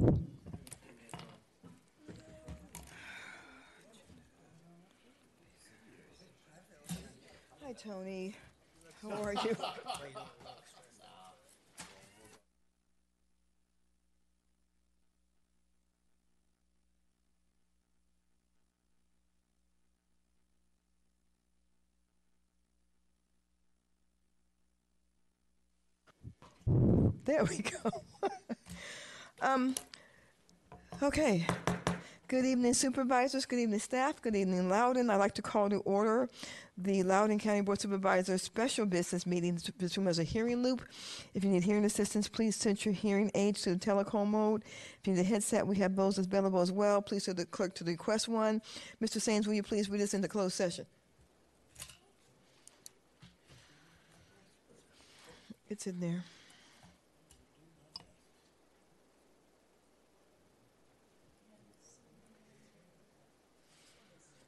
Hi, Tony. How are you? There we go. um, okay. Good evening, supervisors. Good evening, staff. Good evening, Loudoun. I'd like to call to order the Loudoun County Board Supervisors special business meeting This room has a hearing loop. If you need hearing assistance, please set your hearing aids to the telecom mode. If you need a headset, we have those available as well. Please tell the clerk to request one. Mr. Saines, will you please read us into closed session? It's in there.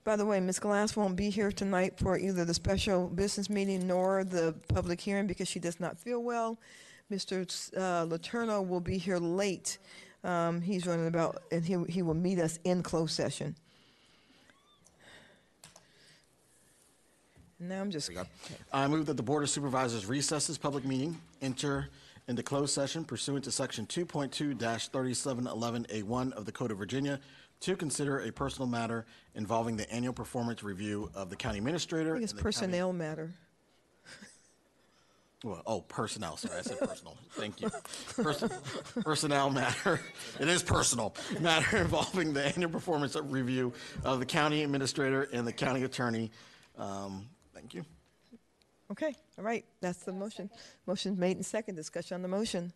By the way, Ms. Glass won't be here tonight for either the special business meeting nor the public hearing because she does not feel well. Mr. Uh, Letourneau will be here late. Um, he's running about, and he, he will meet us in closed session. Now I'm just. I move that the Board of Supervisors recess this public meeting, enter into closed session pursuant to Section 2.2-3711A1 of the Code of Virginia to consider a personal matter involving the annual performance review of the county administrator. I think it's and the personnel matter. Well, oh, personnel, sorry, I said personal. Thank you. Pers- Personnel matter, it is personal, matter involving the annual performance review of the county administrator and the county attorney. Um, Thank you. Okay, all right, that's the motion. Motion made and second. Discussion on the motion.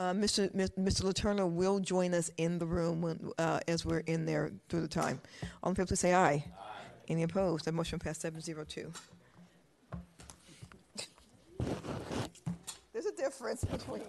Uh, Mr. Mr. Letourneau will join us in the room when, uh, as we're in there through the time. All in favor, please say aye. Any opposed? That motion passed seven zero two. There's a difference between.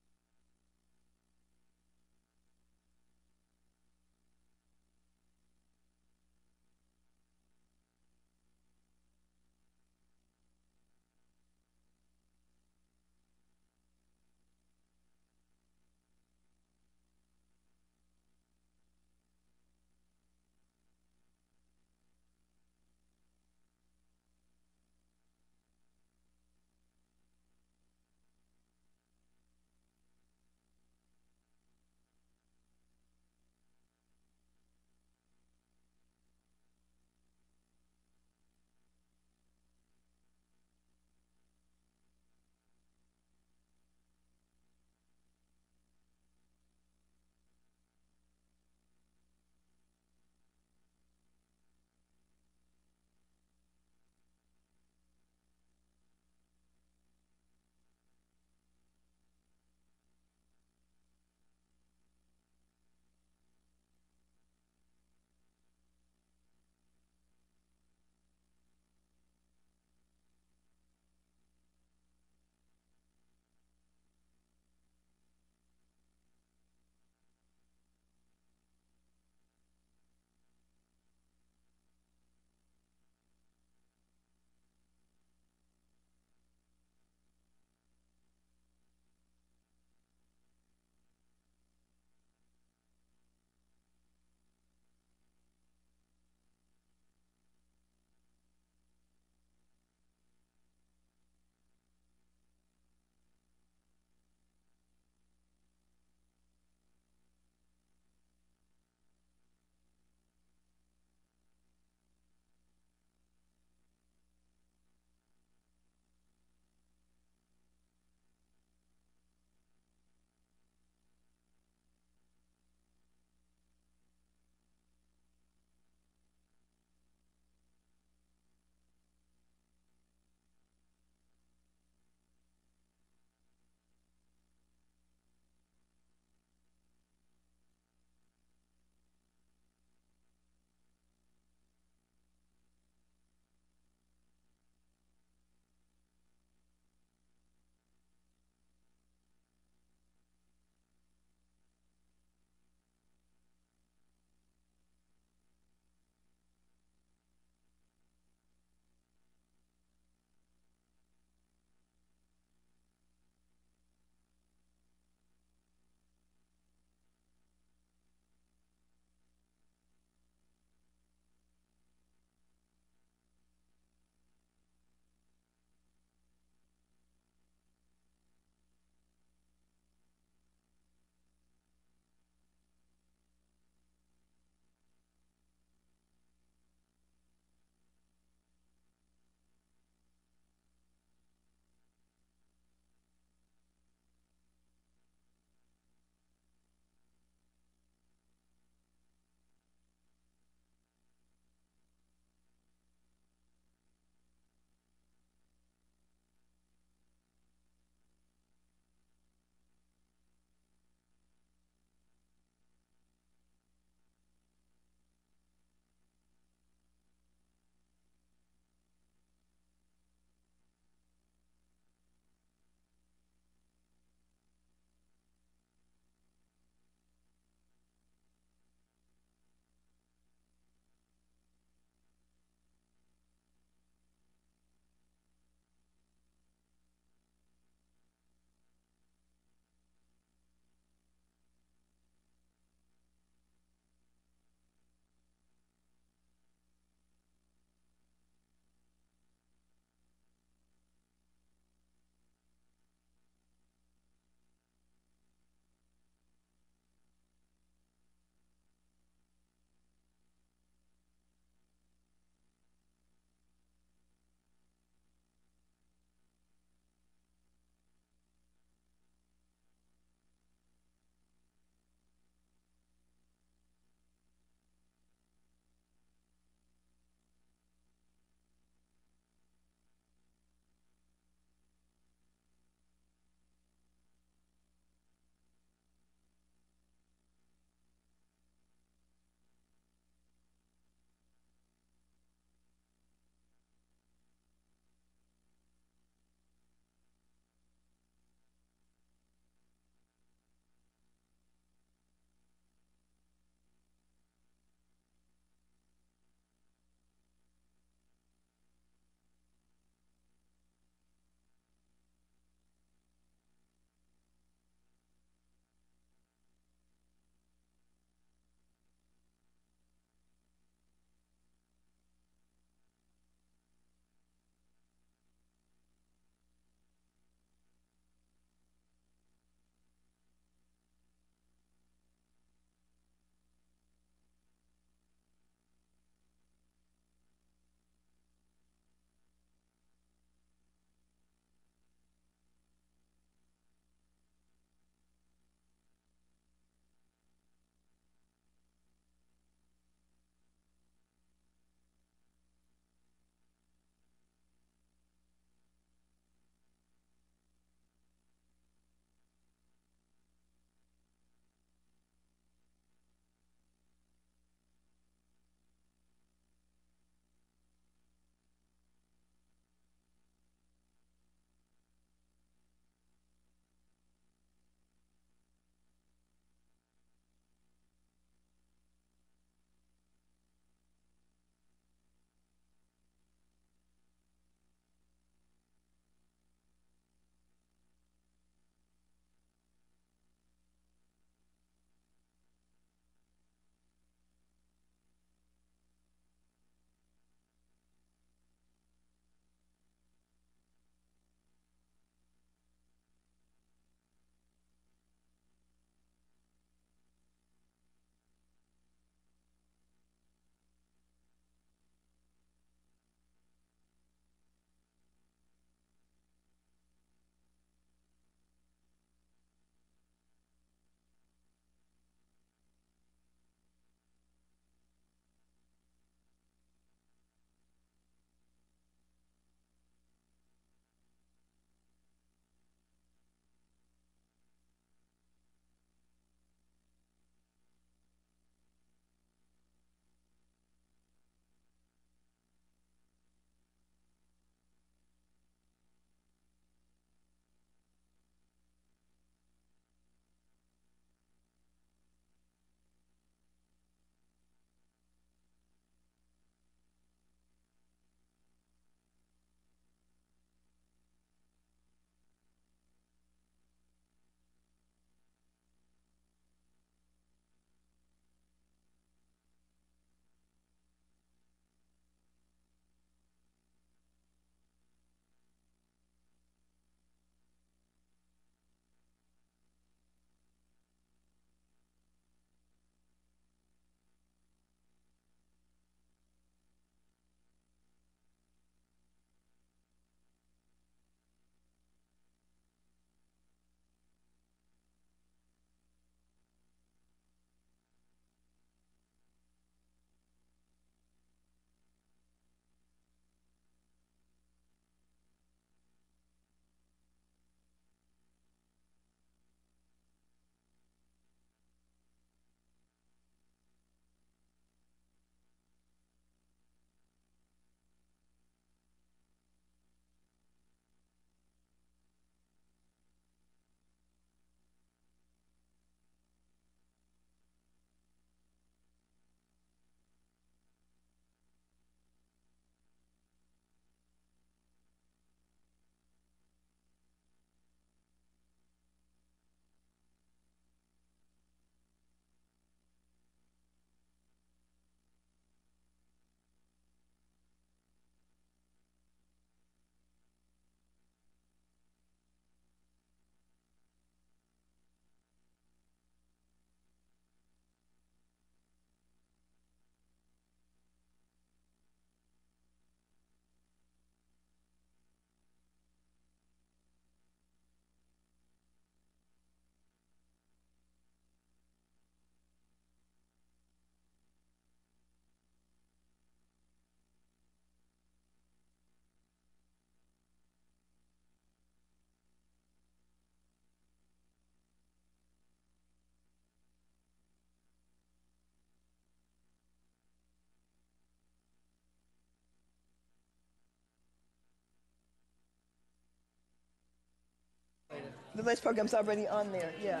The ledge program's already on there, yeah.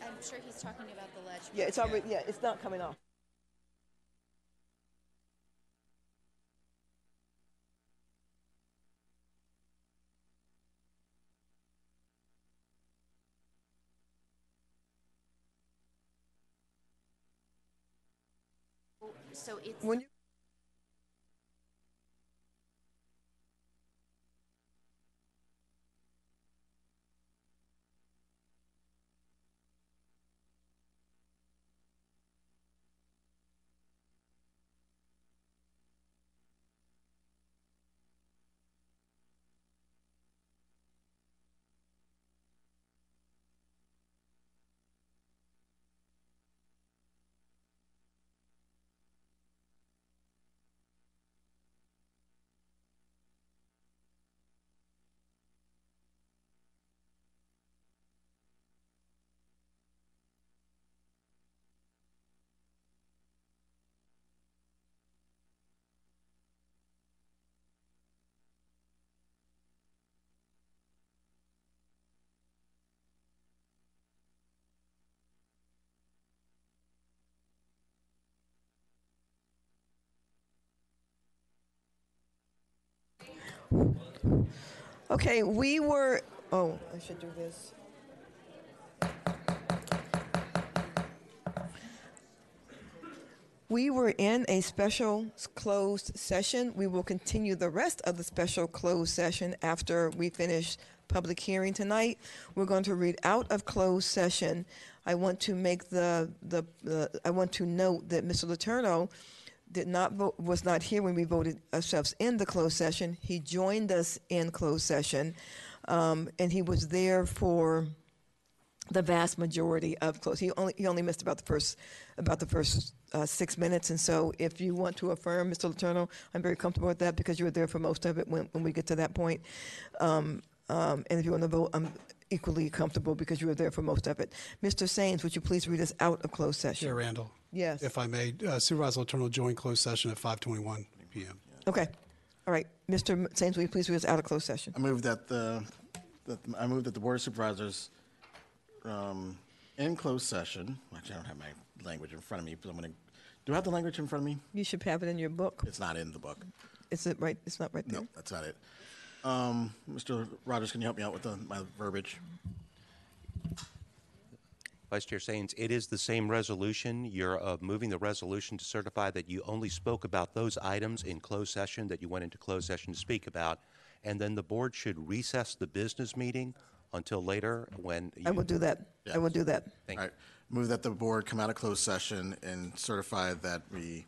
I, I'm sure he's talking about the ledge. Yeah, it's already, yeah, it's not coming off. So it's When you, okay, we were, oh, I should do this. We were in a special closed session. We will continue the rest of the special closed session after we finish public hearing tonight. We're going to read out of closed session. I want to make the, the, the I want to note that Mr. Letourneau did not vote, was not here when we voted ourselves in the closed session. He joined us in closed session, um, and he was there for the vast majority of close. He only he only missed about the first about the first uh, six minutes. And so, if you want to affirm, Mr. Letourneau, I'm very comfortable with that because you were there for most of it when, when we get to that point. Um, um, and if you want to vote, I'm equally comfortable because you were there for most of it. Mr. Saines, would you please read us out of closed session? Chair Randall. Yes. If I may, uh, Supervisor Letourneau joined closed session at 5:21 PM. Okay. All right. Mr. Saines, will you please read us out of closed session? I move that the, that, I move that the Board of Supervisors, um, in closed session, actually, I don't have my language in front of me, but I'm gonna, do I have the language in front of me? You should have it in your book. It's not in the book. Is it right? It's not right there. No, that's not it. Um, Mr. Rogers, can you help me out with the, my verbiage? Vice Chair Saines, it is the same resolution. You're uh, moving the resolution to certify that you only spoke about those items in closed session that you went into closed session to speak about, and then the board should recess the business meeting until later when you... I will do that. I will do that. Thank All you. right, move that the board come out of closed session and certify that we,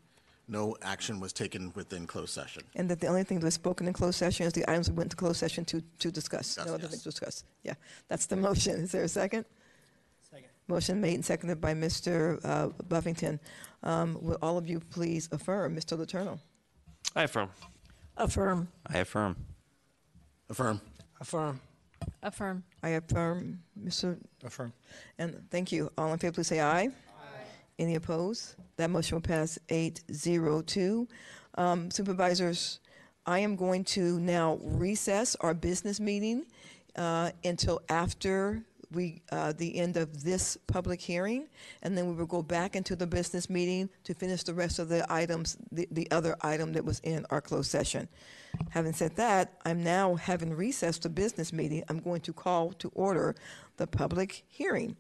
no action was taken within closed session. And that the only thing that was spoken in closed session is the items we went to closed session to, to discuss. Discuss, No other yes. things to discuss. Yeah, that's the motion. Is there a second? Second. Motion made and seconded by Mr. uh, Buffington. Um, Will all of you please affirm? Mr. Letourneau? I affirm. Affirm. I affirm. Affirm. Affirm. affirm. I affirm, Mr. Affirm. And thank you. All in favor, please say aye. Any opposed? That motion will pass eight zero two. Um, Supervisors, I am going to now recess our business meeting uh, until after we, uh, the end of this public hearing, and then we will go back into the business meeting to finish the rest of the items, the, the other item that was in our closed session. Having said that, I'm now having recessed the business meeting. I'm going to call to order the public hearing.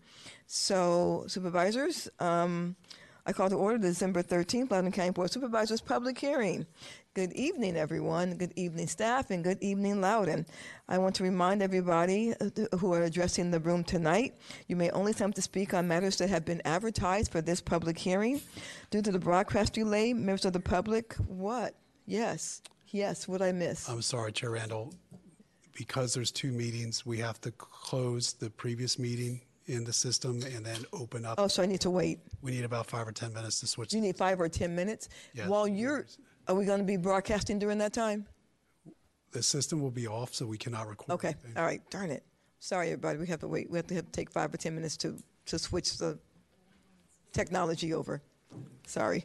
So supervisors, um, I call to order the December 13th Loudoun County Board of Supervisors public hearing. Good evening, everyone. Good evening, staff, and good evening, Loudoun. I want to remind everybody uh, who are addressing the room tonight, you may only attempt to speak on matters that have been advertised for this public hearing. Due to the broadcast delay, members of the public, what? Yes, yes, what I miss? I'm sorry, Chair Randall. Because there's two meetings, we have to close the previous meeting in the system and then open up. Oh, so I need to wait. We need about five or 10 minutes to switch. You need five or 10 minutes? Yes. While you're, are we going to be broadcasting during that time? The system will be off, so we cannot record. Okay, anything. all right, darn it. Sorry, everybody, we have to wait, we have to have to take five or 10 minutes to, to switch the technology over. Sorry.